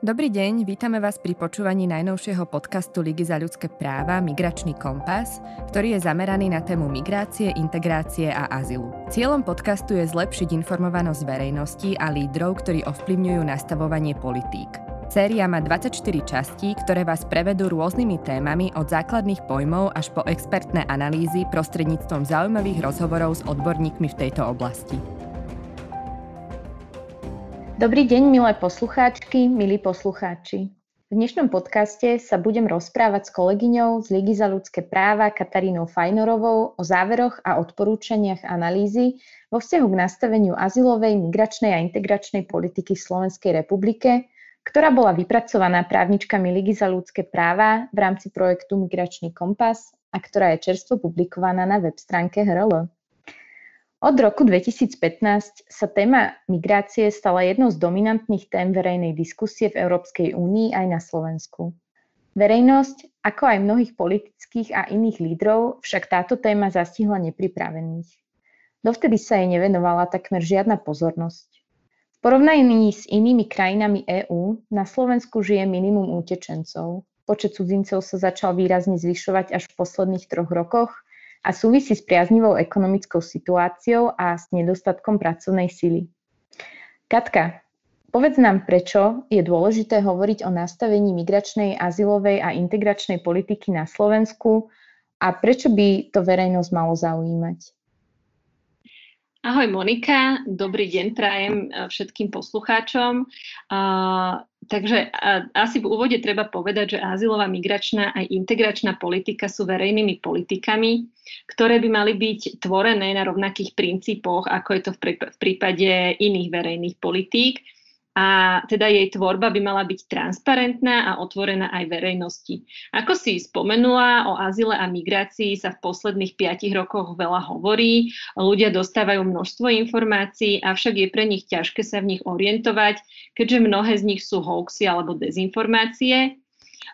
Dobrý deň, vítame vás pri počúvaní najnovšieho podcastu Ligy za ľudské práva Migračný kompas, ktorý je zameraný na tému migrácie, integrácie a azylu. Cieľom podcastu je zlepšiť informovanosť verejnosti a lídrov, ktorí ovplyvňujú nastavovanie politík. Séria má 24 častí, ktoré vás prevedú rôznymi témami od základných pojmov až po expertné analýzy prostredníctvom zaujímavých rozhovorov s odborníkmi v tejto oblasti. Dobrý deň, milé poslucháčky, milí poslucháči. V dnešnom podcaste sa budem rozprávať s kolegyňou z Ligy za ľudské práva Katarínou Fajnorovou o záveroch a odporúčaniach analýzy vo vzťahu k nastaveniu azylovej, migračnej a integračnej politiky v Slovenskej republike, ktorá bola vypracovaná právničkami Ligy za ľudské práva v rámci projektu Migračný kompas a ktorá je čerstvo publikovaná na web stránke HRL. Od roku 2015 sa téma migrácie stala jednou z dominantných tém verejnej diskusie v Európskej únii aj na Slovensku. Verejnosť, ako aj mnohých politických a iných lídrov, však táto téma zastihla nepripravených. Dovtedy sa jej nevenovala takmer žiadna pozornosť. V porovnaní s inými krajinami EÚ na Slovensku žije minimum utečencov. Počet cudzincov sa začal výrazne zvyšovať až v posledných troch rokoch – a súvisí s priaznivou ekonomickou situáciou a s nedostatkom pracovnej sily. Katka, povedz nám, prečo je dôležité hovoriť o nastavení migračnej, azylovej a integračnej politiky na Slovensku a prečo by to verejnosť malo zaujímať? Ahoj Monika, dobrý deň prajem eh, všetkým poslucháčom. Uh, takže uh, asi v úvode treba povedať, že azylová, migračná aj integračná politika sú verejnými politikami, ktoré by mali byť tvorené na rovnakých princípoch, ako je to v prípade iných verejných politík a teda jej tvorba by mala byť transparentná a otvorená aj verejnosti. Ako si spomenula, o azyle a migrácii sa v posledných piatich rokoch veľa hovorí, ľudia dostávajú množstvo informácií, avšak je pre nich ťažké sa v nich orientovať, keďže mnohé z nich sú hoaxy alebo dezinformácie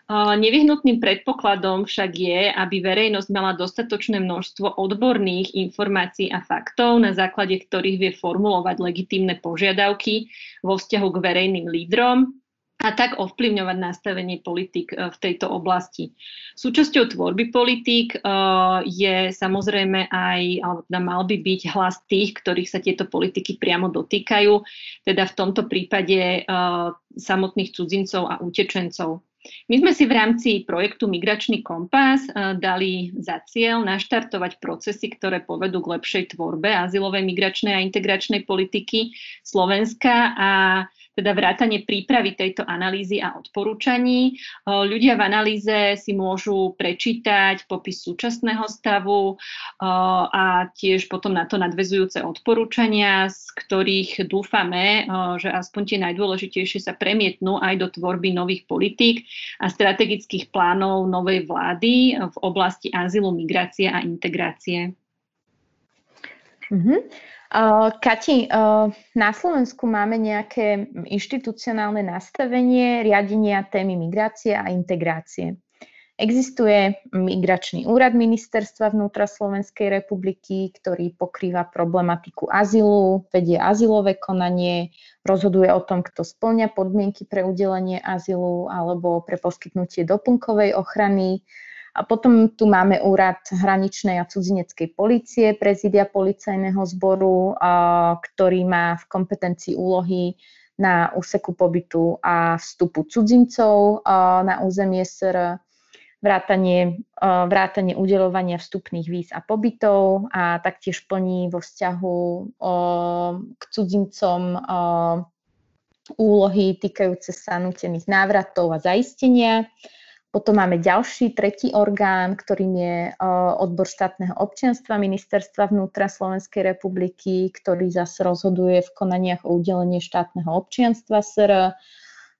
Nevyhnutným predpokladom však je, aby verejnosť mala dostatočné množstvo odborných informácií a faktov, na základe ktorých vie formulovať legitímne požiadavky vo vzťahu k verejným lídrom a tak ovplyvňovať nastavenie politik e, v tejto oblasti. Súčasťou tvorby politik e, je samozrejme aj, alebo teda mal by byť hlas tých, ktorých sa tieto politiky priamo dotýkajú, teda v tomto prípade e, samotných cudzincov a utečencov. My sme si v rámci projektu Migračný kompas eh, dali za cieľ naštartovať procesy, ktoré povedú k lepšej tvorbe azylovej, migračnej a integračnej politiky Slovenska a teda vrátanie prípravy tejto analýzy a odporúčaní. Ľudia v analýze si môžu prečítať popis súčasného stavu a tiež potom na to nadvezujúce odporúčania, z ktorých dúfame, že aspoň tie najdôležitejšie sa premietnú aj do tvorby nových politík a strategických plánov novej vlády v oblasti azylu, migrácie a integrácie. Mm-hmm. Kati, na Slovensku máme nejaké inštitucionálne nastavenie riadenia témy migrácie a integrácie. Existuje Migračný úrad Ministerstva vnútra Slovenskej republiky, ktorý pokrýva problematiku azylu, vedie azylové konanie, rozhoduje o tom, kto splňa podmienky pre udelenie azylu alebo pre poskytnutie doplnkovej ochrany, a potom tu máme úrad hraničnej a cudzineckej policie, prezidia policajného zboru, ktorý má v kompetencii úlohy na úseku pobytu a vstupu cudzincov na územie SR, vrátanie, vrátanie udelovania vstupných víz a pobytov a taktiež plní vo vzťahu k cudzincom úlohy týkajúce sa nutených návratov a zaistenia. Potom máme ďalší, tretí orgán, ktorým je odbor štátneho občianstva Ministerstva vnútra Slovenskej republiky, ktorý zase rozhoduje v konaniach o udelenie štátneho občianstva SR.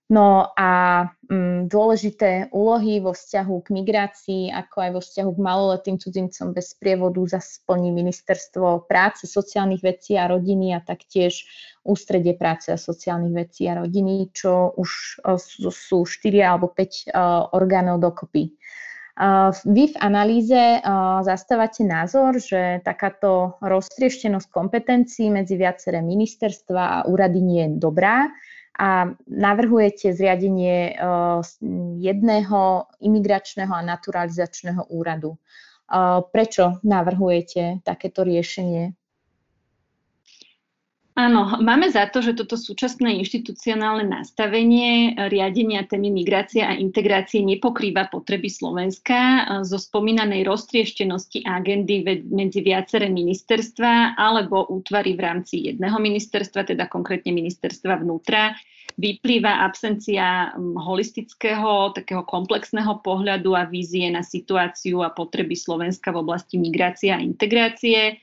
No a mm, dôležité úlohy vo vzťahu k migrácii, ako aj vo vzťahu k maloletým cudzincom bez prievodu zase splní Ministerstvo práce, sociálnych vecí a rodiny a taktiež Ústredie práce a sociálnych vecí a rodiny, čo už e, sú 4 alebo 5 e, orgánov dokopy. E, vy v analýze zastávate názor, že takáto roztrieštenosť kompetencií medzi viaceré ministerstva a úrady nie je dobrá a navrhujete zriadenie jedného imigračného a naturalizačného úradu. Prečo navrhujete takéto riešenie? Áno, máme za to, že toto súčasné inštitucionálne nastavenie riadenia témy migrácie a integrácie nepokrýva potreby Slovenska zo spomínanej roztrieštenosti agendy medzi viaceré ministerstva alebo útvary v rámci jedného ministerstva, teda konkrétne ministerstva vnútra. Vyplýva absencia holistického, takého komplexného pohľadu a vízie na situáciu a potreby Slovenska v oblasti migrácie a integrácie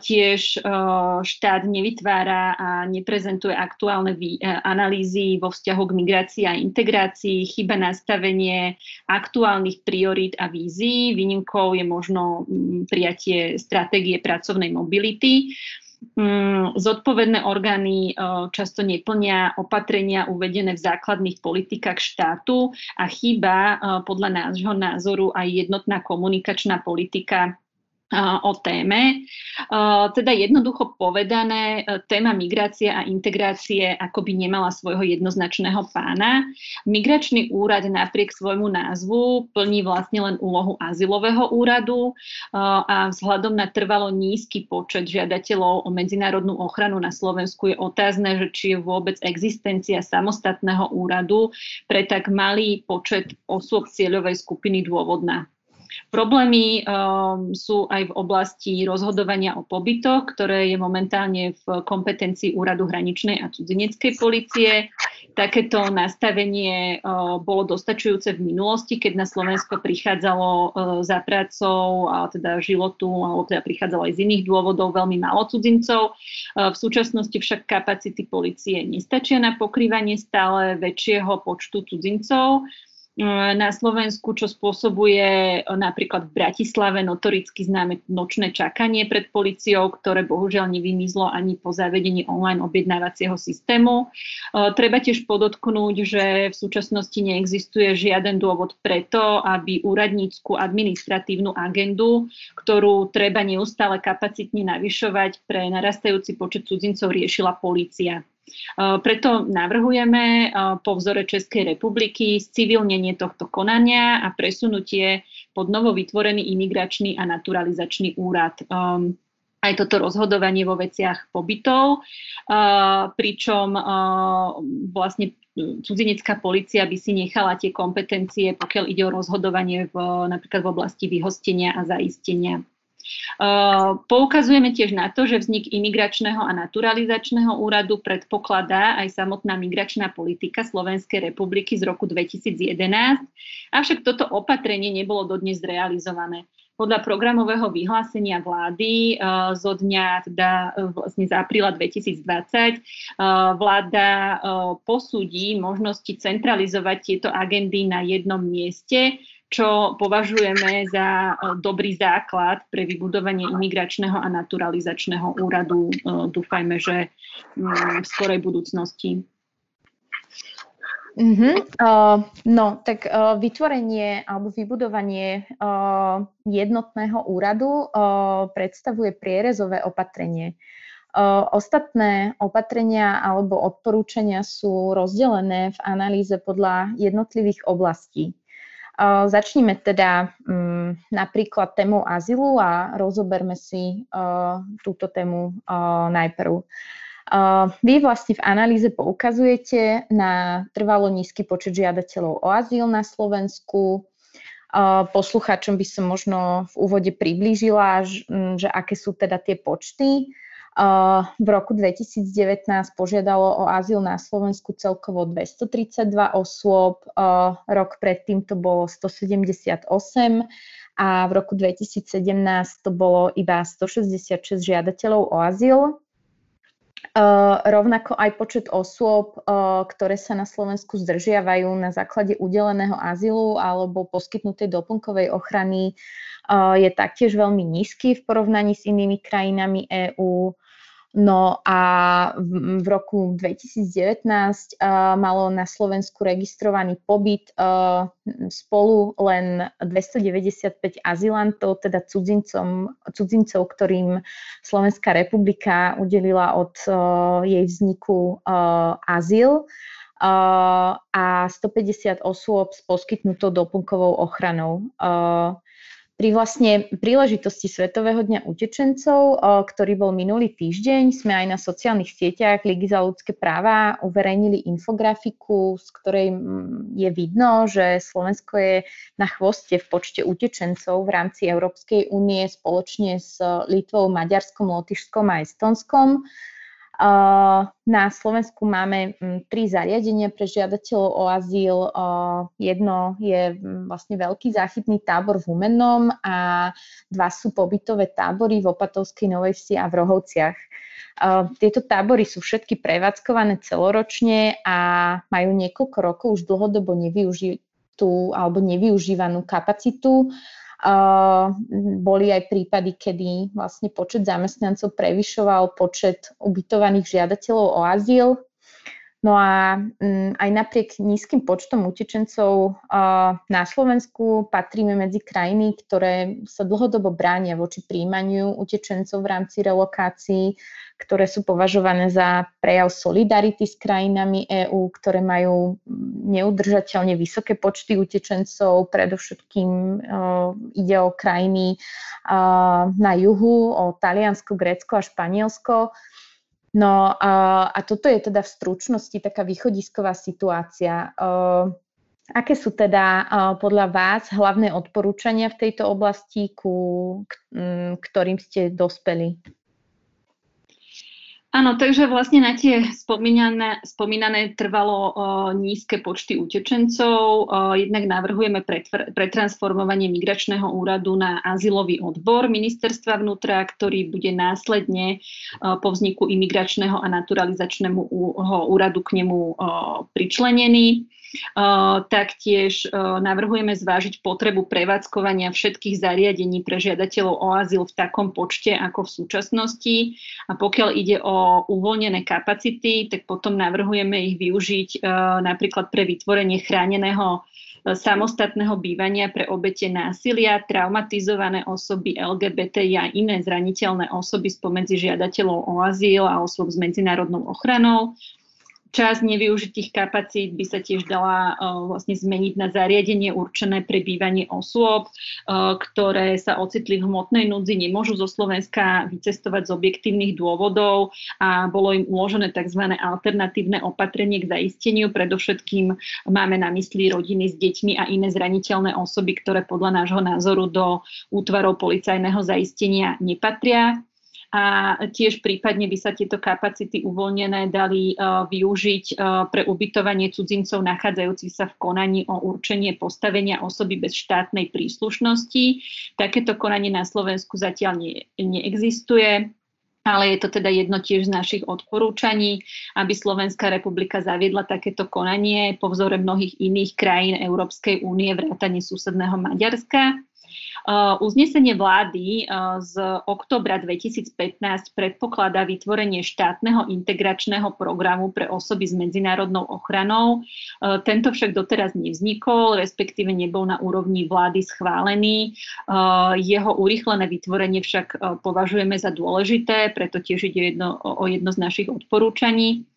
Tiež štát nevytvára a neprezentuje aktuálne analýzy vo vzťahu k migrácii a integrácii, chyba nastavenie aktuálnych priorít a vízií. Výnimkou je možno prijatie stratégie pracovnej mobility. Zodpovedné orgány často neplnia opatrenia uvedené v základných politikách štátu a chýba podľa nášho názoru aj jednotná komunikačná politika o téme. Teda jednoducho povedané, e, téma migrácie a integrácie ako by nemala svojho jednoznačného pána. Migračný úrad napriek svojmu názvu plní vlastne len úlohu azylového úradu a vzhľadom na trvalo nízky počet žiadateľov o medzinárodnú ochranu na Slovensku je otázne, že či je vôbec existencia samostatného úradu pre tak malý počet osôb cieľovej skupiny dôvodná. Problémy um, sú aj v oblasti rozhodovania o pobytoch, ktoré je momentálne v kompetencii Úradu hraničnej a cudzineckej policie. Takéto nastavenie uh, bolo dostačujúce v minulosti, keď na Slovensko prichádzalo uh, za prácou, a teda žilo tu, alebo teda prichádzalo aj z iných dôvodov veľmi málo cudzincov. Uh, v súčasnosti však kapacity policie nestačia na pokrývanie stále väčšieho počtu cudzincov na Slovensku, čo spôsobuje e, napríklad v Bratislave notoricky známe nočné čakanie pred policiou, ktoré bohužiaľ nevymizlo ani po zavedení online objednávacieho systému. E, treba tiež podotknúť, že v súčasnosti neexistuje žiaden dôvod preto, aby úradnícku administratívnu agendu, ktorú treba neustále kapacitne navyšovať pre narastajúci počet cudzincov, riešila polícia. Preto navrhujeme po vzore Českej republiky civilnenie tohto konania a presunutie pod novo vytvorený imigračný a naturalizačný úrad aj toto rozhodovanie vo veciach pobytov, pričom vlastne cudzinecká policia by si nechala tie kompetencie, pokiaľ ide o rozhodovanie v, napríklad v oblasti vyhostenia a zaistenia. Poukazujeme tiež na to, že vznik imigračného a naturalizačného úradu predpokladá aj samotná migračná politika Slovenskej republiky z roku 2011, avšak toto opatrenie nebolo dodnes zrealizované. Podľa programového vyhlásenia vlády zo dňa teda vlastne z apríla 2020 vláda posúdi možnosti centralizovať tieto agendy na jednom mieste čo považujeme za e, dobrý základ pre vybudovanie imigračného a naturalizačného úradu. E, dúfajme, že mm, v skorej budúcnosti. Mm-hmm. Uh, no, tak uh, vytvorenie alebo vybudovanie uh, jednotného úradu uh, predstavuje prierezové opatrenie. Uh, ostatné opatrenia alebo odporúčania sú rozdelené v analýze podľa jednotlivých oblastí. Začnime teda um, napríklad tému azylu a rozoberme si uh, túto tému uh, najprv. Uh, vy vlastne v analýze poukazujete na trvalo nízky počet žiadateľov o azyl na Slovensku. Poslucháčom by som možno v úvode priblížila, že aké sú teda tie počty. V roku 2019 požiadalo o azyl na Slovensku celkovo 232 osôb, rok predtým to bolo 178 a v roku 2017 to bolo iba 166 žiadateľov o azyl. Rovnako aj počet osôb, ktoré sa na Slovensku zdržiavajú na základe udeleného azylu alebo poskytnutej doplnkovej ochrany, je taktiež veľmi nízky v porovnaní s inými krajinami EÚ. No a v, v roku 2019 uh, malo na Slovensku registrovaný pobyt uh, spolu len 295 azylantov, teda cudzincom, cudzincov, ktorým Slovenská republika udelila od uh, jej vzniku uh, azyl uh, a 150 osôb s poskytnutou doplnkovou ochranou. Uh, pri vlastne príležitosti Svetového dňa utečencov, ktorý bol minulý týždeň, sme aj na sociálnych sieťach Ligy za ľudské práva uverejnili infografiku, z ktorej je vidno, že Slovensko je na chvoste v počte utečencov v rámci Európskej únie spoločne s Litvou, Maďarskom, Lotyšskom a Estonskom. Na Slovensku máme mm, tri zariadenia pre žiadateľov o azyl. Jedno je mm, vlastne veľký záchytný tábor v Humennom a dva sú pobytové tábory v Opatovskej Novej Vsi a v Rohovciach. Tieto tábory sú všetky prevádzkované celoročne a majú niekoľko rokov už dlhodobo nevyužitú alebo nevyužívanú kapacitu boli aj prípady, kedy vlastne počet zamestnancov prevyšoval počet ubytovaných žiadateľov o azyl. No a mm, aj napriek nízkym počtom utečencov na Slovensku patríme medzi krajiny, ktoré sa dlhodobo bránia voči príjmaniu utečencov v rámci relokácií ktoré sú považované za prejav solidarity s krajinami EÚ, ktoré majú neudržateľne vysoké počty utečencov. Predovšetkým uh, ide o krajiny uh, na juhu, o Taliansko, Grécko a Španielsko. No uh, a toto je teda v stručnosti taká východisková situácia. Aké sú teda podľa vás hlavné odporúčania v tejto oblasti, ku ktorým ste dospeli? Áno, takže vlastne na tie spomínané, spomínané trvalo o, nízke počty utečencov. O, jednak navrhujeme pretr- pretransformovanie migračného úradu na azylový odbor ministerstva vnútra, ktorý bude následne o, po vzniku imigračného a naturalizačného úradu k nemu o, pričlenený. Taktiež navrhujeme zvážiť potrebu prevádzkovania všetkých zariadení pre žiadateľov o azyl v takom počte ako v súčasnosti. A pokiaľ ide o uvoľnené kapacity, tak potom navrhujeme ich využiť napríklad pre vytvorenie chráneného samostatného bývania pre obete násilia, traumatizované osoby LGBT a iné zraniteľné osoby spomedzi žiadateľov o azyl a osob s medzinárodnou ochranou. Časť nevyužitých kapacít by sa tiež dala uh, vlastne zmeniť na zariadenie určené pre bývanie osôb, uh, ktoré sa ocitli v hmotnej núdzi, nemôžu zo Slovenska vycestovať z objektívnych dôvodov a bolo im uložené tzv. alternatívne opatrenie k zaisteniu. Predovšetkým máme na mysli rodiny s deťmi a iné zraniteľné osoby, ktoré podľa nášho názoru do útvarov policajného zaistenia nepatria a tiež prípadne by sa tieto kapacity uvoľnené dali uh, využiť uh, pre ubytovanie cudzincov nachádzajúcich sa v konaní o určenie postavenia osoby bez štátnej príslušnosti. Takéto konanie na Slovensku zatiaľ ne, neexistuje. Ale je to teda jedno tiež z našich odporúčaní, aby Slovenská republika zaviedla takéto konanie po vzore mnohých iných krajín Európskej únie vrátane susedného Maďarska. Uh, uznesenie vlády uh, z oktobra 2015 predpokladá vytvorenie štátneho integračného programu pre osoby s medzinárodnou ochranou. Uh, tento však doteraz nevznikol, respektíve nebol na úrovni vlády schválený. Jeho urýchlené vytvorenie však považujeme za dôležité, preto tiež ide jedno, o jedno z našich odporúčaní.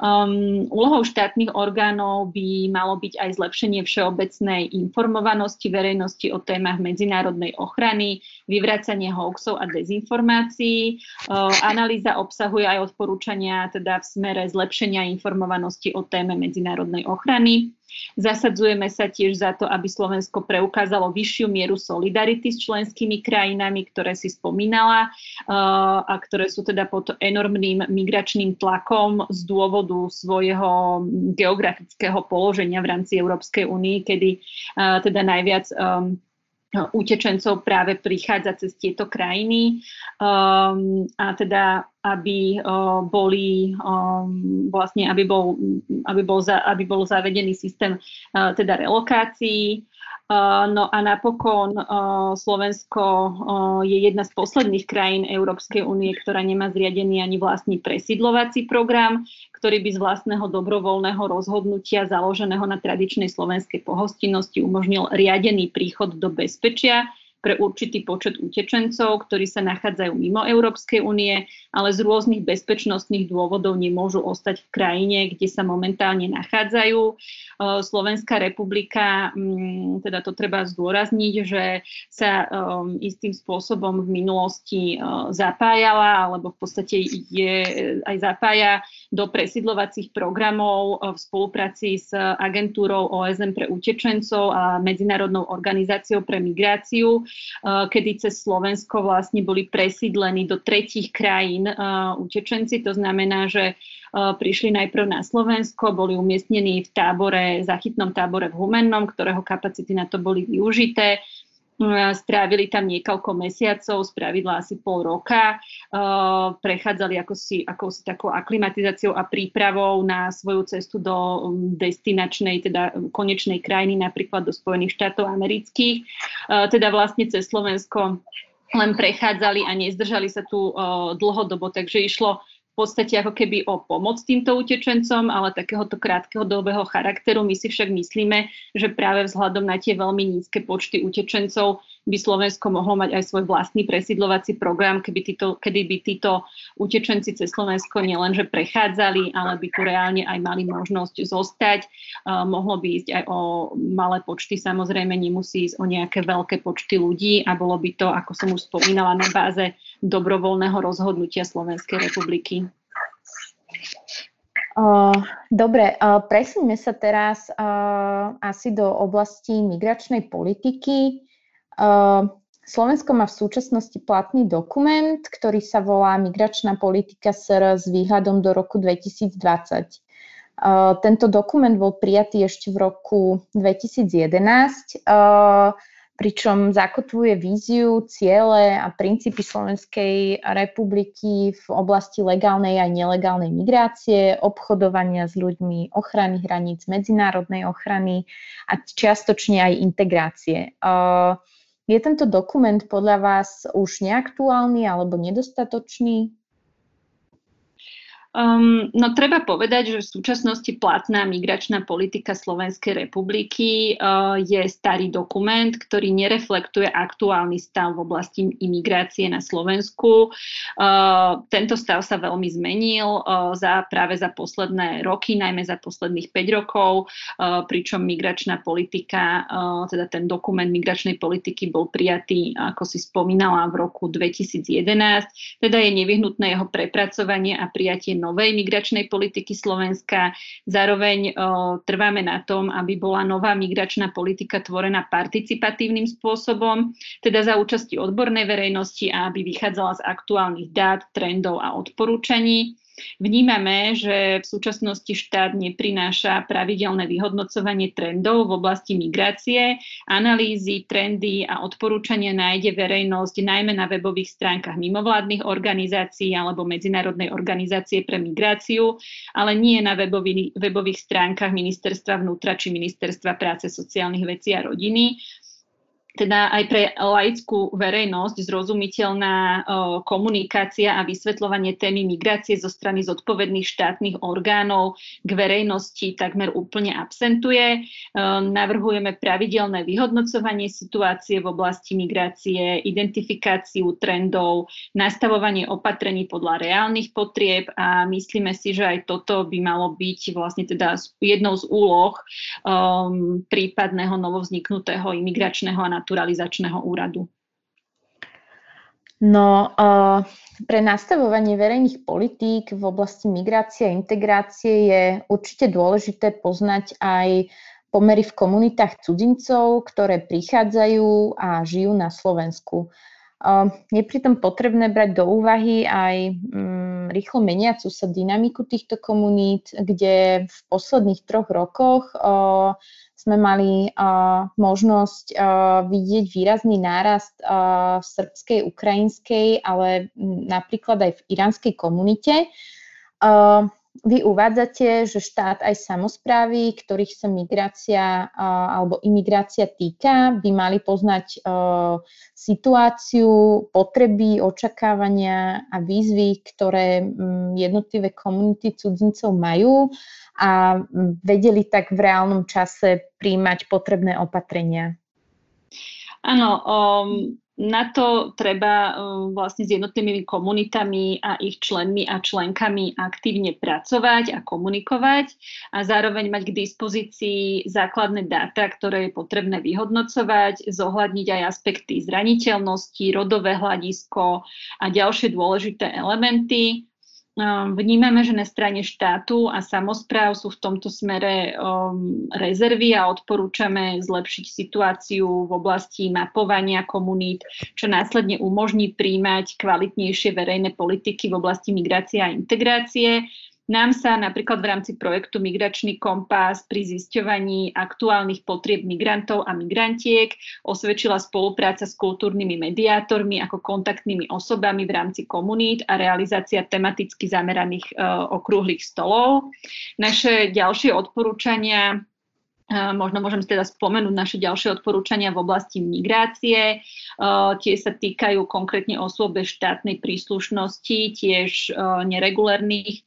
Um, úlohou štátnych orgánov by malo byť aj zlepšenie všeobecnej informovanosti verejnosti o témach medzinárodnej ochrany, vyvracanie hoaxov a dezinformácií. Uh, analýza obsahuje aj odporúčania teda v smere zlepšenia informovanosti o téme medzinárodnej ochrany. Zasadzujeme sa tiež za to, aby Slovensko preukázalo vyššiu mieru solidarity s členskými krajinami, ktoré si spomínala uh, a ktoré sú teda pod enormným migračným tlakom z dôvodu svojho geografického položenia v rámci Európskej únie, kedy uh, teda najviac um, utečencov práve prichádza cez tieto krajiny. Um, a teda aby boli vlastne, aby bol, aby bol, za, aby bol zavedený systém uh, teda relokácií. No a napokon Slovensko je jedna z posledných krajín Európskej únie, ktorá nemá zriadený ani vlastný presídlovací program, ktorý by z vlastného dobrovoľného rozhodnutia založeného na tradičnej slovenskej pohostinnosti umožnil riadený príchod do bezpečia pre určitý počet utečencov, ktorí sa nachádzajú mimo Európskej únie, ale z rôznych bezpečnostných dôvodov nemôžu ostať v krajine, kde sa momentálne nachádzajú. E, Slovenská republika, mm, teda to treba zdôrazniť, že sa um, istým spôsobom v minulosti uh, zapájala, alebo v podstate je aj zapája do presidlovacích programov v spolupráci s agentúrou OSN pre utečencov a Medzinárodnou organizáciou pre migráciu. Kedy cez Slovensko vlastne boli presídlení do tretích krajín utečenci. To znamená, že prišli najprv na Slovensko, boli umiestnení v tábore, zachytnom tábore v Humennom, ktorého kapacity na to boli využité. Strávili tam niekoľko mesiacov, spravidla asi pol roka. Prechádzali ako si, ako si takou aklimatizáciou a prípravou na svoju cestu do destinačnej, teda konečnej krajiny, napríklad do Spojených štátov amerických. Teda vlastne cez Slovensko len prechádzali a nezdržali sa tu dlhodobo, takže išlo podstate ako keby o pomoc týmto utečencom, ale takéhoto krátkeho dobého charakteru. My si však myslíme, že práve vzhľadom na tie veľmi nízke počty utečencov by Slovensko mohlo mať aj svoj vlastný presídlovací program, keby títo, kedy by títo utečenci cez Slovensko nielenže prechádzali, ale by tu reálne aj mali možnosť zostať. Uh, mohlo by ísť aj o malé počty, samozrejme nemusí ísť o nejaké veľké počty ľudí a bolo by to, ako som už spomínala, na báze dobrovoľného rozhodnutia Slovenskej republiky. Dobre, presuňme sa teraz asi do oblasti migračnej politiky. Slovensko má v súčasnosti platný dokument, ktorý sa volá Migračná politika SR s výhľadom do roku 2020. Tento dokument bol prijatý ešte v roku 2011, pričom zakotvuje víziu, ciele a princípy Slovenskej republiky v oblasti legálnej aj nelegálnej migrácie, obchodovania s ľuďmi, ochrany hraníc, medzinárodnej ochrany a čiastočne aj integrácie. Je tento dokument podľa vás už neaktuálny alebo nedostatočný? Um, no treba povedať, že v súčasnosti platná migračná politika Slovenskej republiky uh, je starý dokument, ktorý nereflektuje aktuálny stav v oblasti imigrácie na Slovensku. Uh, tento stav sa veľmi zmenil uh, za, práve za posledné roky, najmä za posledných 5 rokov, uh, pričom migračná politika, uh, teda ten dokument migračnej politiky bol prijatý, ako si spomínala, v roku 2011. Teda je nevyhnutné jeho prepracovanie a prijatie novej migračnej politiky Slovenska. Zároveň trváme na tom, aby bola nová migračná politika tvorená participatívnym spôsobom, teda za účasti odbornej verejnosti a aby vychádzala z aktuálnych dát, trendov a odporúčaní. Vnímame, že v súčasnosti štát neprináša pravidelné vyhodnocovanie trendov v oblasti migrácie, analýzy, trendy a odporúčania nájde verejnosť najmä na webových stránkach mimovládnych organizácií alebo Medzinárodnej organizácie pre migráciu, ale nie na webových stránkach Ministerstva vnútra či Ministerstva práce, sociálnych vecí a rodiny teda aj pre laickú verejnosť zrozumiteľná komunikácia a vysvetľovanie témy migrácie zo strany zodpovedných štátnych orgánov k verejnosti takmer úplne absentuje. Navrhujeme pravidelné vyhodnocovanie situácie v oblasti migrácie, identifikáciu trendov, nastavovanie opatrení podľa reálnych potrieb a myslíme si, že aj toto by malo byť vlastne teda jednou z úloh um, prípadného novovzniknutého imigračného a naturalizačného úradu? No, pre nastavovanie verejných politík v oblasti migrácie a integrácie je určite dôležité poznať aj pomery v komunitách cudzincov, ktoré prichádzajú a žijú na Slovensku. Je pritom potrebné brať do úvahy aj um, rýchlo meniacu sa dynamiku týchto komunít, kde v posledných troch rokoch sme mali možnosť vidieť výrazný nárast v srbskej, ukrajinskej, ale napríklad aj v iránskej komunite. Vy uvádzate, že štát aj samozprávy, ktorých sa migrácia alebo imigrácia týka, by mali poznať situáciu, potreby, očakávania a výzvy, ktoré mm, jednotlivé komunity cudzincov majú a mm, vedeli tak v reálnom čase príjmať potrebné opatrenia. Áno, um, na to treba um, vlastne s jednotlivými komunitami a ich členmi a členkami aktívne pracovať a komunikovať a zároveň mať k dispozícii základné dáta, ktoré je potrebné vyhodnocovať, zohľadniť aj aspekty zraniteľnosti, rodové hľadisko a ďalšie dôležité elementy vnímame, že na strane štátu a samozpráv sú v tomto smere um, rezervy a odporúčame zlepšiť situáciu v oblasti mapovania komunít, čo následne umožní príjmať kvalitnejšie verejné politiky v oblasti migrácie a integrácie nám sa napríklad v rámci projektu Migračný kompas pri zisťovaní aktuálnych potrieb migrantov a migrantiek osvedčila spolupráca s kultúrnymi mediátormi ako kontaktnými osobami v rámci komunít a realizácia tematicky zameraných uh, okrúhlych stolov. Naše ďalšie odporúčania Možno môžem teda spomenúť naše ďalšie odporúčania v oblasti migrácie. Tie sa týkajú konkrétne osôb bez štátnej príslušnosti, tiež neregulárnych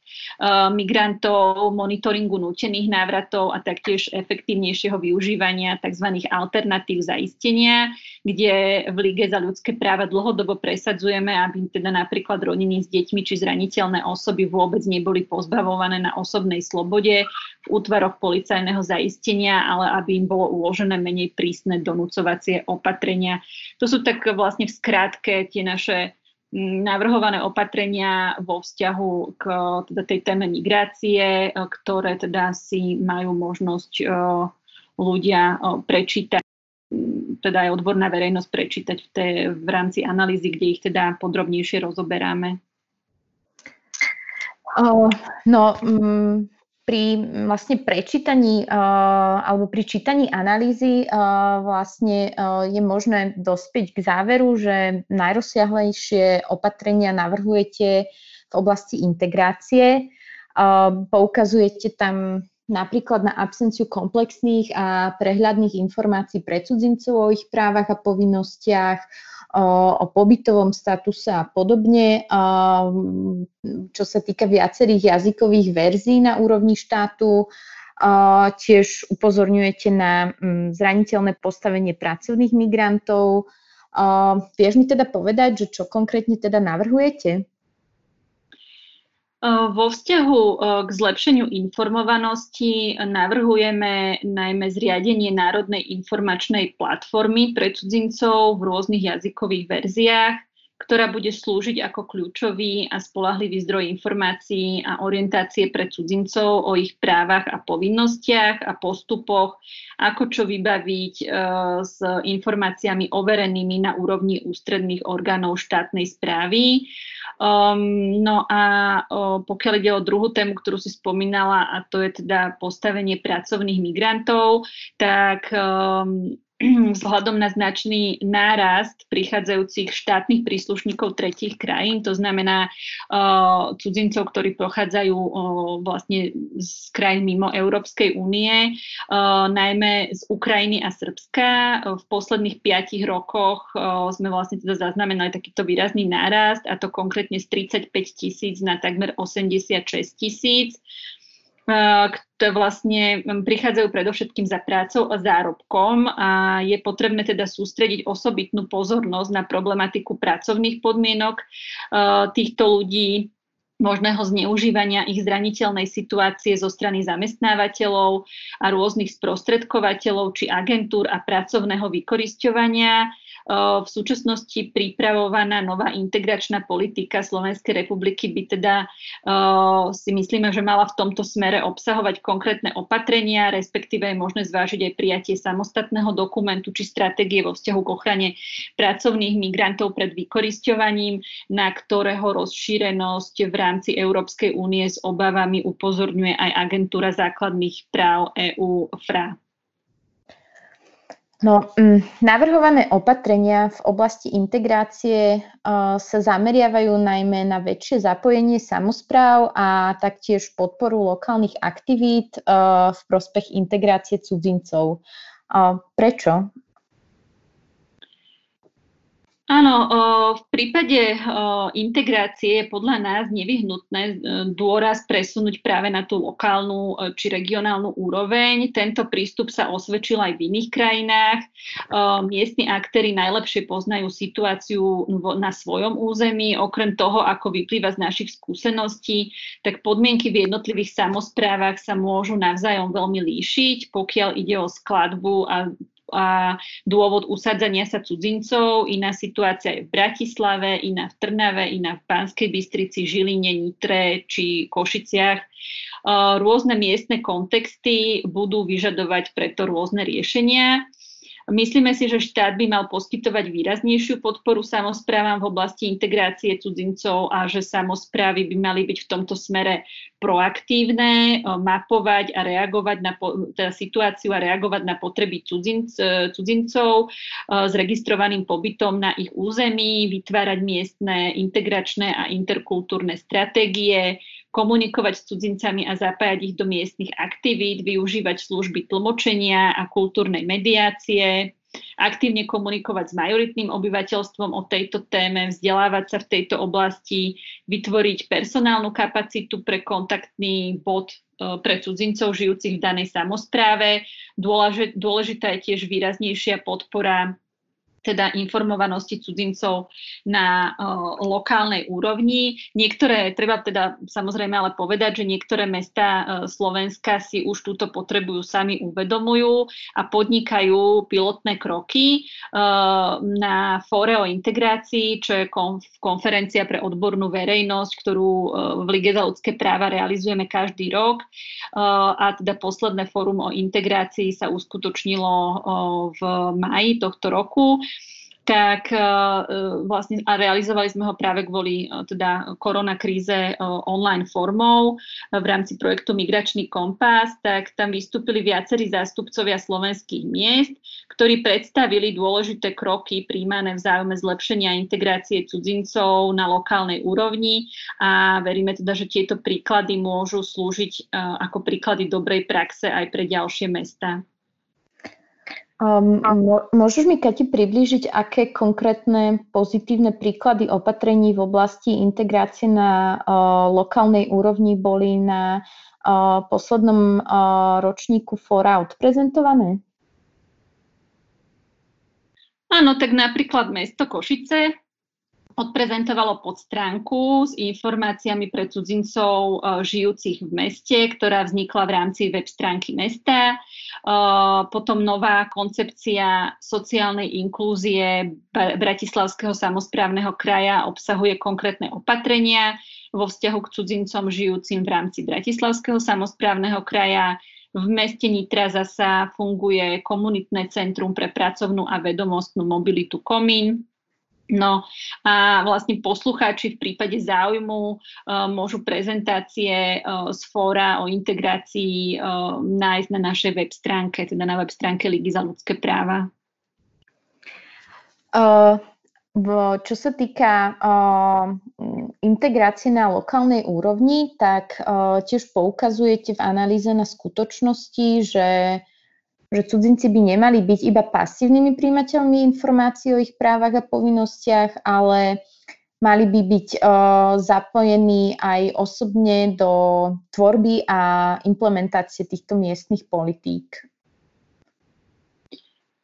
migrantov, monitoringu nútených návratov a taktiež efektívnejšieho využívania tzv. alternatív zaistenia, kde v Lige za ľudské práva dlhodobo presadzujeme, aby teda napríklad rodiny s deťmi či zraniteľné osoby vôbec neboli pozbavované na osobnej slobode v útvaroch policajného zaistenia opatrenia, ale aby im bolo uložené menej prísne donúcovacie opatrenia. To sú tak vlastne v skrátke tie naše mm, navrhované opatrenia vo vzťahu k teda tej téme migrácie, ktoré teda si majú možnosť ľudia prečítať mm, teda aj odborná verejnosť prečítať v, té, v rámci analýzy, kde ich teda podrobnejšie rozoberáme? Uh, no, um, pri vlastne prečítaní uh, alebo pri čítaní analýzy uh, vlastne uh, je možné dospieť k záveru, že najrozsiahlejšie opatrenia navrhujete v oblasti integrácie. Poukazujete tam napríklad na absenciu komplexných a prehľadných informácií pre cudzincov o ich právach a povinnostiach, o pobytovom statuse a podobne, čo sa týka viacerých jazykových verzií na úrovni štátu. Tiež upozorňujete na mm, zraniteľné postavenie pracovných migrantov. Vieš mi teda povedať, že čo konkrétne teda navrhujete? Vo vzťahu k zlepšeniu informovanosti navrhujeme najmä zriadenie Národnej informačnej platformy pre cudzincov v rôznych jazykových verziách, ktorá bude slúžiť ako kľúčový a spolahlivý zdroj informácií a orientácie pre cudzincov o ich právach a povinnostiach a postupoch, ako čo vybaviť e, s informáciami overenými na úrovni ústredných orgánov štátnej správy. Um, no a o, pokiaľ ide o druhú tému, ktorú si spomínala, a to je teda postavenie pracovných migrantov, tak um, vzhľadom na značný nárast prichádzajúcich štátnych príslušníkov tretích krajín, to znamená uh, cudzincov, ktorí pochádzajú uh, vlastne z krajín mimo Európskej únie, uh, najmä z Ukrajiny a Srbska. Uh, v posledných piatich rokoch uh, sme vlastne teda zaznamenali takýto výrazný nárast, a to konkrétne z 35 tisíc na takmer 86 tisíc ktoré vlastne prichádzajú predovšetkým za prácou a zárobkom a je potrebné teda sústrediť osobitnú pozornosť na problematiku pracovných podmienok týchto ľudí, možného zneužívania ich zraniteľnej situácie zo strany zamestnávateľov a rôznych sprostredkovateľov či agentúr a pracovného vykorisťovania v súčasnosti pripravovaná nová integračná politika Slovenskej republiky by teda si myslíme, že mala v tomto smere obsahovať konkrétne opatrenia, respektíve je možné zvážiť aj prijatie samostatného dokumentu či stratégie vo vzťahu k ochrane pracovných migrantov pred vykorisťovaním, na ktorého rozšírenosť v rámci Európskej únie s obavami upozorňuje aj agentúra základných práv EÚ FRA. No, mm, navrhované opatrenia v oblasti integrácie uh, sa zameriavajú najmä na väčšie zapojenie samozpráv a taktiež podporu lokálnych aktivít uh, v prospech integrácie cudzincov. Prečo? Áno, v prípade integrácie je podľa nás nevyhnutné e, dôraz presunúť práve na tú lokálnu e, či regionálnu úroveň. Tento prístup sa osvedčil aj v iných krajinách. Miestni aktéry najlepšie poznajú situáciu na svojom území. Okrem toho, ako vyplýva z našich skúseností, tak podmienky v jednotlivých samozprávach sa môžu navzájom veľmi líšiť, pokiaľ ide o skladbu a a dôvod usadzania sa cudzincov, iná situácia je v Bratislave, iná v Trnave, iná v Pánskej Bystrici, Žiline, Nitre či Košiciach. Rôzne miestne kontexty budú vyžadovať preto rôzne riešenia. Myslíme si, že štát by mal poskytovať výraznejšiu podporu samozprávam v oblasti integrácie cudzincov a že samozprávy by mali byť v tomto smere proaktívne, mapovať a reagovať na teda situáciu a reagovať na potreby cudzinc, cudzincov s registrovaným pobytom na ich území, vytvárať miestne integračné a interkultúrne stratégie, komunikovať s cudzincami a zapájať ich do miestnych aktivít, využívať služby tlmočenia a kultúrnej mediácie, aktívne komunikovať s majoritným obyvateľstvom o tejto téme, vzdelávať sa v tejto oblasti, vytvoriť personálnu kapacitu pre kontaktný bod e, pre cudzincov žijúcich v danej samozpráve. Dôležitá je tiež výraznejšia podpora teda informovanosti cudzincov na uh, lokálnej úrovni. Niektoré, treba teda samozrejme ale povedať, že niektoré mesta uh, Slovenska si už túto potrebujú sami uvedomujú a podnikajú pilotné kroky uh, na fóre o integrácii, čo je konf- konferencia pre odbornú verejnosť, ktorú uh, v Lige za ľudské práva realizujeme každý rok. Uh, a teda posledné fórum o integrácii sa uskutočnilo v maji tohto roku tak uh, vlastne a realizovali sme ho práve kvôli uh, teda koronakríze online formou v rámci projektu Migračný kompas, tak tam vystúpili viacerí zástupcovia slovenských miest, ktorí predstavili dôležité kroky príjmané v záujme zlepšenia integrácie cudzincov na lokálnej úrovni a veríme teda, že tieto príklady môžu slúžiť ako príklady dobrej praxe aj pre ďalšie mesta. Um, môžeš mi, Kati, priblížiť, aké konkrétne pozitívne príklady opatrení v oblasti integrácie na uh, lokálnej úrovni boli na uh, poslednom uh, ročníku fóra odprezentované? Áno, tak napríklad mesto Košice odprezentovalo podstránku s informáciami pre cudzincov uh, žijúcich v meste, ktorá vznikla v rámci web stránky mesta. Uh, potom nová koncepcia sociálnej inklúzie Bratislavského samozprávneho kraja obsahuje konkrétne opatrenia vo vzťahu k cudzincom žijúcim v rámci Bratislavského samozprávneho kraja. V meste Nitra zasa funguje komunitné centrum pre pracovnú a vedomostnú mobilitu Komín, No a vlastne poslucháči v prípade záujmu uh, môžu prezentácie uh, z fóra o integrácii uh, nájsť na našej web stránke, teda na web stránke Ligy za ľudské práva. Čo sa týka integrácie na lokálnej úrovni, tak tiež poukazujete v analýze na skutočnosti, že že cudzinci by nemali byť iba pasívnymi príjimateľmi informácií o ich právach a povinnostiach, ale mali by byť uh, zapojení aj osobne do tvorby a implementácie týchto miestnych politík.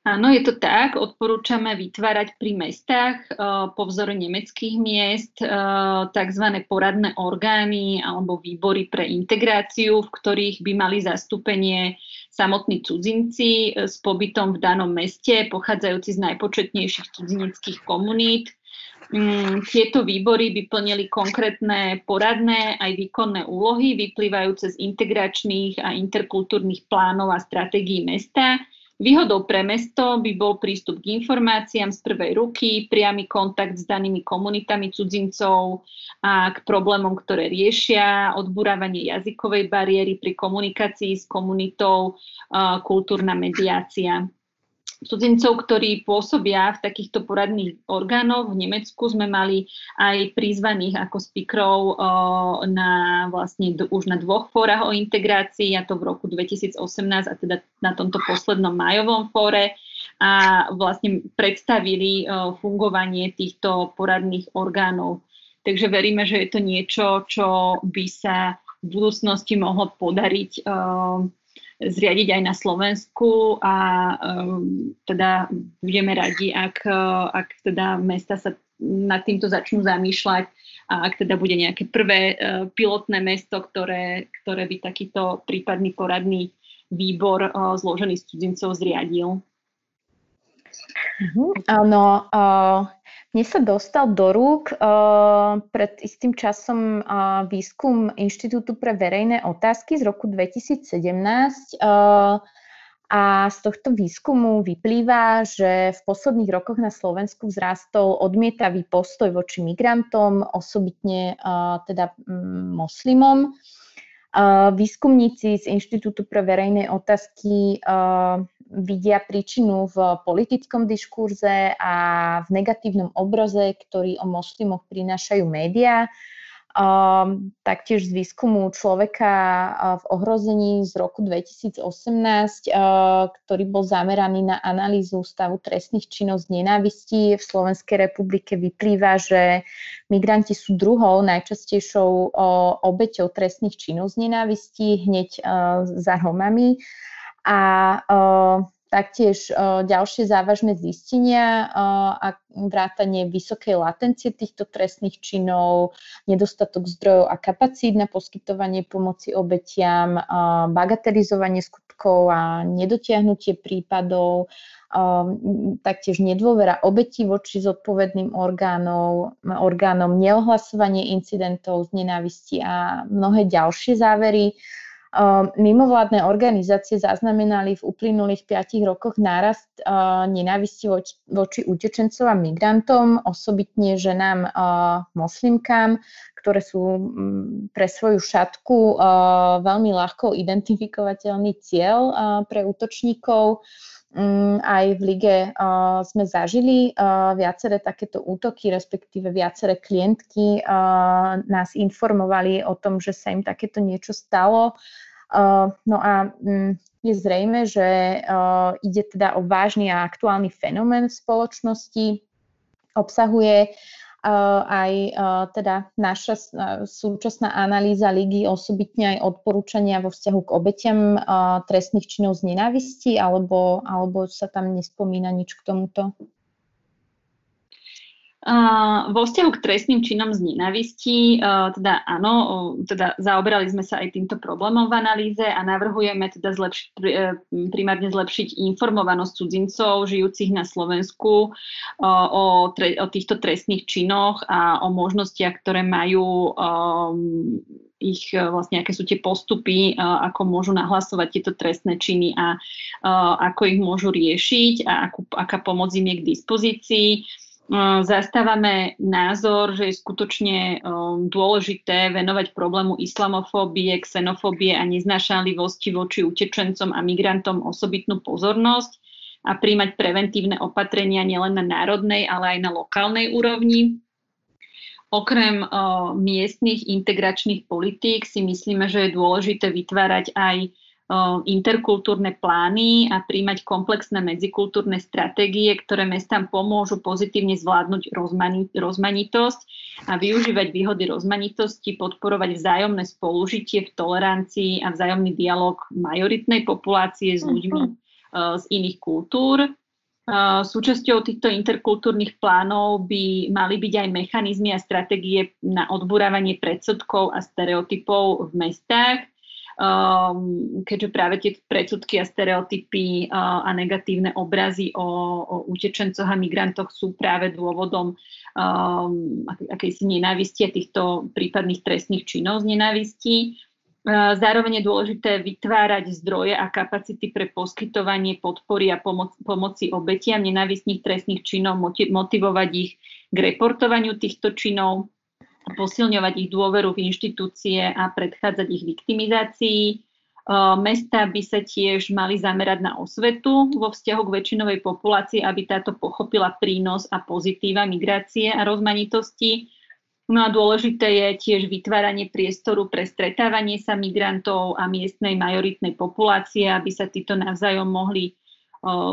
Áno, je to tak. Odporúčame vytvárať pri mestách uh, po vzoru nemeckých miest uh, tzv. poradné orgány alebo výbory pre integráciu, v ktorých by mali zastúpenie samotní cudzinci uh, s pobytom v danom meste, pochádzajúci z najpočetnejších cudzineckých komunít. Um, tieto výbory by plnili konkrétne poradné aj výkonné úlohy vyplývajúce z integračných a interkultúrnych plánov a stratégií mesta Výhodou pre mesto by bol prístup k informáciám z prvej ruky, priamy kontakt s danými komunitami cudzincov a k problémom, ktoré riešia, odburávanie jazykovej bariéry pri komunikácii s komunitou, kultúrna mediácia. Cudzincov, ktorí pôsobia v takýchto poradných orgánoch. V Nemecku sme mali aj prizvaných ako speakerov na vlastne už na dvoch fórach o integrácii, a to v roku 2018 a teda na tomto poslednom majovom fóre a vlastne predstavili fungovanie týchto poradných orgánov. Takže veríme, že je to niečo, čo by sa v budúcnosti mohlo podariť zriadiť aj na Slovensku a um, teda budeme radi, ak, ak teda mesta sa nad týmto začnú zamýšľať a ak teda bude nejaké prvé uh, pilotné mesto, ktoré, ktoré by takýto prípadný poradný výbor uh, zložený z cudzincov zriadil. Mhm. Áno, uh, mne sa dostal do rúk uh, pred istým časom uh, výskum Inštitútu pre verejné otázky z roku 2017 uh, a z tohto výskumu vyplýva, že v posledných rokoch na Slovensku vzrástol odmietavý postoj voči migrantom, osobitne teda mm, moslimom. Výskumníci z Inštitútu pre verejné otázky vidia príčinu v politickom diskurze a v negatívnom obraze, ktorý o moslimoch prinášajú médiá. Um, taktiež z výskumu človeka v ohrození z roku 2018, uh, ktorý bol zameraný na analýzu stavu trestných činov z nenávisti v Slovenskej republike, vyplýva, že migranti sú druhou najčastejšou uh, obeťou trestných činov z nenávisti hneď uh, za Romami a taktiež ďalšie závažné zistenia a vrátanie vysokej latencie týchto trestných činov, nedostatok zdrojov a kapacít na poskytovanie pomoci obetiam, bagatelizovanie skutkov a nedotiahnutie prípadov, taktiež nedôvera obetí voči zodpovedným orgánom, orgánom neohlasovanie incidentov z nenávisti a mnohé ďalšie závery. Ehm, mimovládne organizácie zaznamenali v uplynulých 5 rokoch nárast uh, nenávisti voči, voči utečencov a migrantom, osobitne ženám uh, moslimkám, ktoré sú um, pre svoju šatku veľmi ľahko identifikovateľný cieľ pre útočníkov. Um, aj v lige uh, sme zažili uh, viaceré takéto útoky, respektíve viaceré klientky uh, nás informovali o tom, že sa im takéto niečo stalo. No a um, je zrejme, že ide teda o vážny a aktuálny fenomén v spoločnosti. Obsahuje aj teda naša súčasná analýza ligy, osobitne aj odporúčania vo vzťahu k obetiam trestných činov z nenávisti, alebo, alebo sa tam nespomína nič k tomuto? Vo vzťahu k trestným činom z nenavisti, uh, teda áno, teda zaoberali sme sa aj týmto problémom v analýze a navrhujeme teda zlepši- uh, primárne zlepšiť informovanosť cudzincov žijúcich na Slovensku o, tre- o týchto trestných činoch a o možnostiach, ktoré majú um, ich vlastne, aké sú tie postupy, uh, ako môžu nahlasovať tieto trestné činy a ako ich môžu riešiť a akú, aká pomoc im je k dispozícii zastávame názor, že je skutočne dôležité venovať problému islamofóbie, xenofóbie a neznášanlivosti voči utečencom a migrantom osobitnú pozornosť a príjmať preventívne opatrenia nielen na národnej, ale aj na lokálnej úrovni. Okrem miestnych integračných politík si myslíme, že je dôležité vytvárať aj interkultúrne plány a príjmať komplexné medzikultúrne stratégie, ktoré mestám pomôžu pozitívne zvládnuť rozmanitosť a využívať výhody rozmanitosti, podporovať vzájomné spolužitie v tolerancii a vzájomný dialog majoritnej populácie s ľuďmi mhm. z iných kultúr. Súčasťou týchto interkultúrnych plánov by mali byť aj mechanizmy a stratégie na odburávanie predsudkov a stereotypov v mestách, um, keďže práve tie predsudky a stereotypy uh, a negatívne obrazy o, o utečencoch a migrantoch sú práve dôvodom um, akejsi nenávisti a týchto prípadných trestných činov z nenávisti. Uh, zároveň je dôležité vytvárať zdroje a kapacity pre poskytovanie podpory a pomoc, pomoci obetiam nenávistných trestných činov, motivovať ich k reportovaniu týchto činov, posilňovať ich dôveru v inštitúcie a predchádzať ich viktimizácii. Mesta by sa tiež mali zamerať na osvetu vo vzťahu k väčšinovej populácii, aby táto pochopila prínos a pozitíva migrácie a rozmanitosti. No a dôležité je tiež vytváranie priestoru pre stretávanie sa migrantov a miestnej majoritnej populácie, aby sa títo navzájom mohli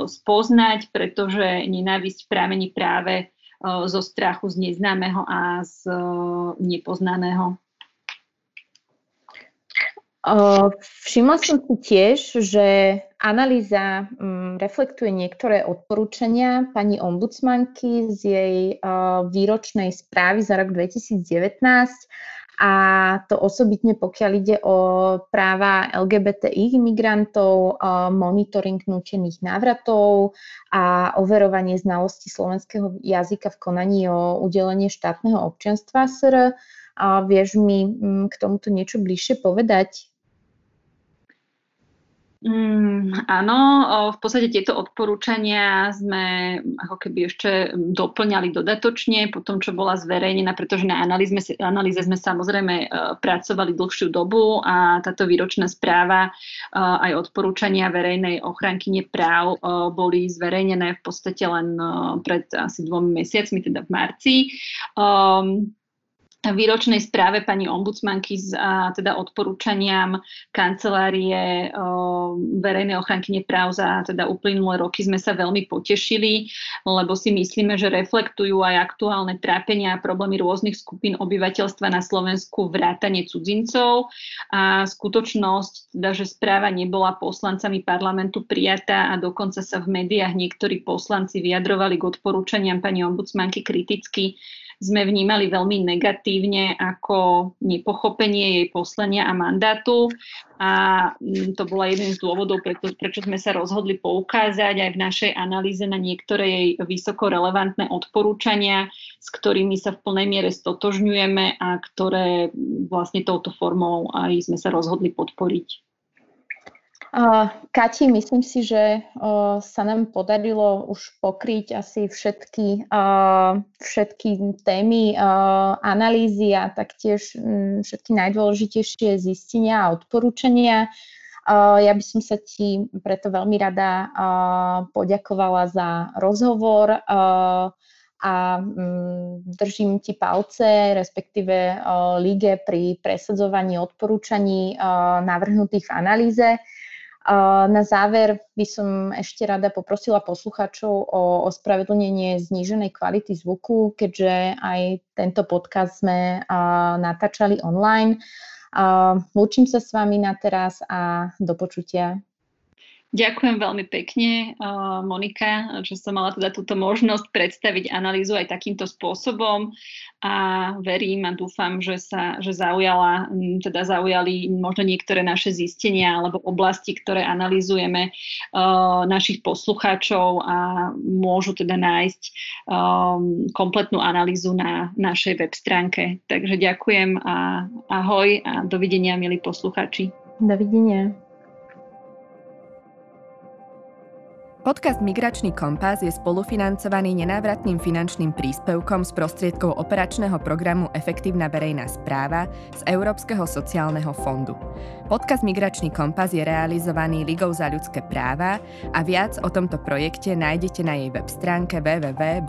spoznať, pretože nenávisť pramení práve zo strachu z neznámeho a z nepoznaného. Všimla som si tiež, že analýza mm, reflektuje niektoré odporúčania pani ombudsmanky z jej výročnej správy za rok 2019 a to osobitne pokiaľ ide o práva LGBTI imigrantov, monitoring nútených návratov a overovanie znalosti slovenského jazyka v konaní o udelenie štátneho občianstva SR. A vieš mi mm, k tomuto niečo bližšie povedať? Mm, áno, v podstate tieto odporúčania sme ako keby ešte doplňali dodatočne po tom, čo bola zverejnená, pretože na analýze, analýze sme samozrejme e, pracovali dlhšiu dobu a táto výročná správa e, aj odporúčania verejnej ochrankyne práv e, boli zverejnené v podstate len pred asi dvomi mesiacmi, teda v marci. Um, výročnej správe pani ombudsmanky a, teda odporúčaniam kancelárie verejnej ochrankyne práv za teda uplynulé roky sme sa veľmi potešili, lebo si myslíme, že reflektujú aj aktuálne trápenia a problémy rôznych skupín obyvateľstva na Slovensku vrátane cudzincov. A skutočnosť, teda, že správa nebola poslancami parlamentu prijatá a dokonca sa v médiách niektorí poslanci vyjadrovali k odporúčaniam pani ombudsmanky kriticky, sme vnímali veľmi negatívne ako nepochopenie jej poslania a mandátu. A mm, to bola jeden z dôvodov, prečo, prečo sme sa rozhodli poukázať aj v našej analýze na niektoré jej vysoko relevantné odporúčania, s ktorými sa v plnej miere stotožňujeme a ktoré vlastne touto formou aj sme sa rozhodli podporiť. Kati, myslím si, že sa nám podarilo už pokryť asi všetky, všetky témy analýzy a taktiež všetky najdôležitejšie zistenia a odporúčania. Ja by som sa ti preto veľmi rada poďakovala za rozhovor a držím ti palce, respektíve líge pri presadzovaní odporúčaní navrhnutých v analýze. Na záver by som ešte rada poprosila poslucháčov o ospravedlnenie zníženej kvality zvuku, keďže aj tento podcast sme natáčali online. Lúčim sa s vami na teraz a do počutia. Ďakujem veľmi pekne, Monika, že som mala teda túto možnosť predstaviť analýzu aj takýmto spôsobom a verím a dúfam, že sa že zaujala, teda zaujali možno niektoré naše zistenia alebo oblasti, ktoré analýzujeme našich poslucháčov a môžu teda nájsť kompletnú analýzu na našej web stránke. Takže ďakujem a ahoj a dovidenia, milí poslucháči. Dovidenia. Podcast Migračný kompas je spolufinancovaný nenávratným finančným príspevkom z prostriedkov operačného programu Efektívna verejná správa z Európskeho sociálneho fondu. Podcast Migračný kompas je realizovaný Ligou za ľudské práva a viac o tomto projekte nájdete na jej web stránke www.hrl.sk.